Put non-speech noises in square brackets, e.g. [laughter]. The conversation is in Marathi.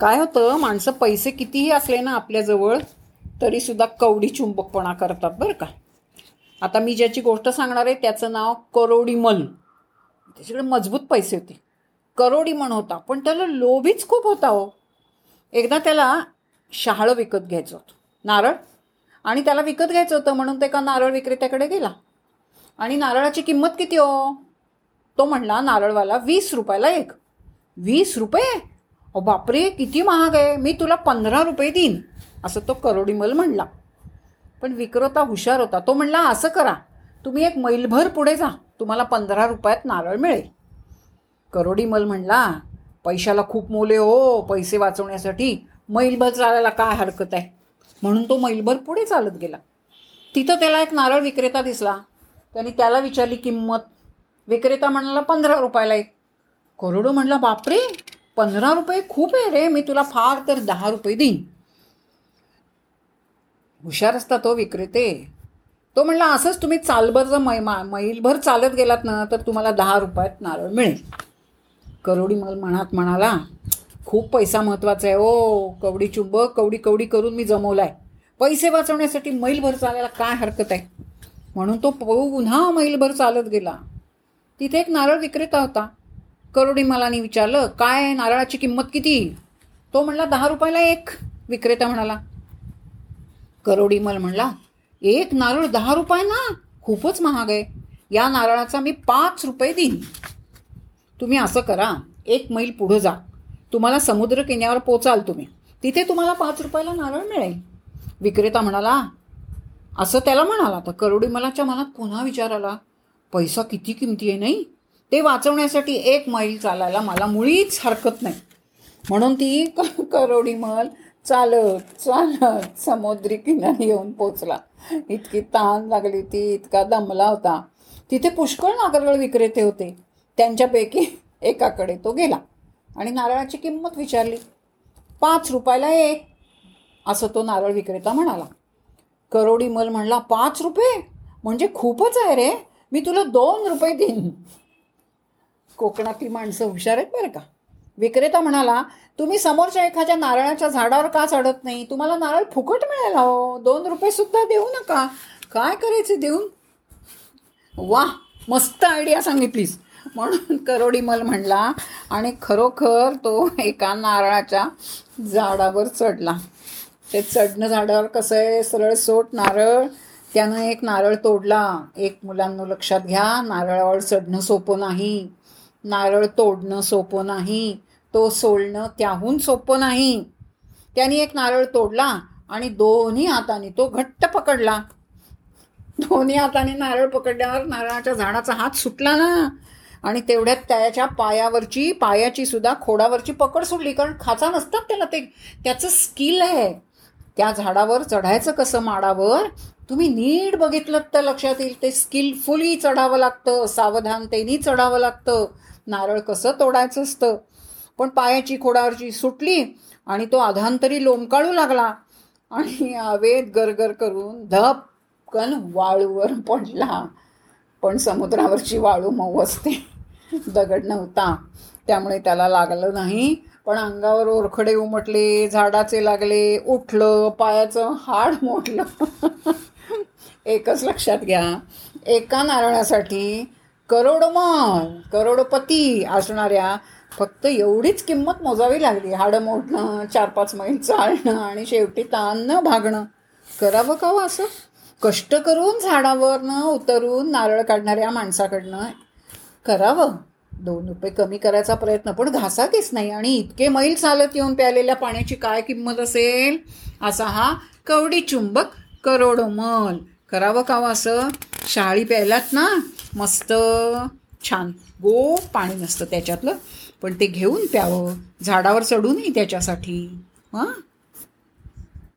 काय होतं माणसं पैसे कितीही असले ना आपल्याजवळ तरीसुद्धा कवडी चुंबकपणा करतात बरं का. आता मी ज्याची गोष्ट सांगणार आहे त्याचं नाव करोडीमल. त्याच्याकडे मजबूत पैसे होते. करोडीमन होता पण त्याला लोभीच खूप होता हो. एकदा त्याला शहाळं विकत घ्यायचं होतं नारळ. आणि त्याला विकत घ्यायचं होतं म्हणून ते एका नारळ विक्रेत्याकडे गेला. आणि नारळाची किंमत किती हो? तो म्हणला नारळवाला वीस रुपयाला एक. वीस रुपये? अहो बापरे किती महाग आहे. मी तुला पंधरा रुपये देईन. असं तो करोडीमल म्हणला. पण विक्रेता हुशार होता. तो म्हणला असं करा. तुम्ही एक मैलभर पुढे जा. तुम्हाला पंधरा रुपयात नारळ मिळेल. करोडीमल म्हणला पैशाला खूप मोले हो. पैसे वाचवण्यासाठी मैलभर चालायला काय हरकत आहे? म्हणून तो मैलभर पुढे चालत गेला. तिथं त्याला एक नारळ विक्रेता दिसला. त्याने त्याला विचारली किंमत. विक्रेता म्हणाला पंधरा रुपयाला एक. करोडो म्हणला बापरे पंधरा रुपये खूप आहे रे मी तुला फार तर दहा रुपये देईन. हुशार असता तो विक्रेते. तो म्हणला असंच तुम्ही चालभर जर मै मा मैलभर चालत गेलात ना तर तुम्हाला दहा रुपयात नारळ मिळेल. करोडी मल मनात म्हणाला खूप पैसा महत्त्वाचा आहे ओ कवडी चुंबक कवडी कवडी करून मी जमवलाय. पैसे वाचवण्यासाठी मैलभर चालायला काय हरकत आहे? म्हणून तो पुन्हा मैलभर चालत गेला. तिथे एक नारळ विक्रेता होता. करोडीमलाने विचारलं काय नारळाची किंमत किती? तो म्हणला दहा रुपयाला एक. विक्रेता म्हणाला. करोडीमल म्हणला एक नारळ दहा रुपये ना? खूपच महाग आहे. या नारळाचा मी पाच रुपये देईन. तुम्ही असं करा एक मैल पुढं जा. तुम्हाला समुद्र किनाऱ्यावर पोचाल तुम्ही. तिथे तुम्हाला पाच रुपयाला नारळ मिळेल. विक्रेता म्हणाला असं त्याला म्हणाला? तर करोडीमलाच्या मनात पुन्हा विचार आला पैसा किती किमती आहे नाही? ते वाचवण्यासाठी एक मैल चालायला मला मुळीच हरकत नाही. म्हणून ती करोडी करोडीमल चालत चालत समुद्री किनारी येऊन पोचला. इतकी ताण लागली ती इतका दमला होता. तिथे पुष्कळ नागरगळ विक्रेते होते. त्यांच्यापैकी एकाकडे तो गेला आणि नारळाची किंमत विचारली. पाच रुपयाला एक असं तो नारळ विक्रेता म्हणाला. करोडीमल म्हणला पाच रुपये? म्हणजे खूपच आहे रे. मी तुला दोन रुपये देईन. कोकणातली माणसं हुशार आहेत बरं का? विक्रेता म्हणाला तुम्ही समोरच्या एखाद्या नारळाच्या झाडावर का चढत नाही? तुम्हाला नारळ फुकट मिळेल हो दोन रुपये सुद्धा देऊ नका. काय करायचे देऊन? वा मस्त आयडिया सांगितलीस. म्हणून करोडीमल म्हणला आणि खरोखर तो एका नारळाच्या झाडावर चढला. ते चढणं झाडावर कसं आहे? सरळ सोट नारळ. त्यानं एक नारळ तोडला. एक मुलांना लक्षात घ्या नारळावर चढणं सोपं नाही. नारळ तोडणं सोपं नाही तो सोलणं त्याहून सोपं नाही. त्याने एक नारळ तोडला आणि दोन्ही हाताने तो घट्ट पकडला. दोन्ही हाताने नारळ पकडल्यावर नारळाच्या झाडाचा हात सुटला ना. आणि तेवढ्यात त्याच्या पायावरची पायाची सुद्धा खोडावरची पकड सोडली कारण खाचा नसतात त्याला ते. त्याचं स्किल आहे. त्या झाडावर चढायचं कसं माडावर? तुम्ही नीट बघितलं तर लक्षात येईल ते स्किलफुली चढावं लागतं सावधानतेने चढावं लागतं. नारळ कसं तोडायचं असतं? पण पायाची खोडावरची सुटली आणि तो अधांतरी लोंबकाळू लागला. आणि आवेद गरगर करून धपकन वाळूवर पडला. पण समुद्रावरची वाळू मऊ असते. दगड नव्हता. त्यामुळे त्याला लागलं नाही. पण अंगावर ओरखडे उमटले झाडाचे लागले उठलं पायाचं हाड मोडलं. [laughs] एकच लक्षात घ्या एका नारळासाठी करोडमान करोडपती असणाऱ्या फक्त एवढीच किंमत मोजावी लागली. हाडं मोडणं चार पाच मैल चालणं आणि शेवटी ताण भागणं. करावं का हो असं? कष्ट करून झाडावरनं उतरून नारळ काढणाऱ्या माणसाकडनं करावं. दोन रुपये कमी करायचा प्रयत्न पण घासाकीच नाही. आणि इतके मैल चालत येऊन प्यालेल्या पाण्याची काय किंमत असेल? असा हा कवडी चुंबक करोडोमल करावं का हो असं? शाळी प्यायलात ना? मस्त छान. गो पाणी नसतं त्याच्यातलं पण ते घेऊन प्यावं. झाडावर चढूनही त्याच्यासाठी. हां?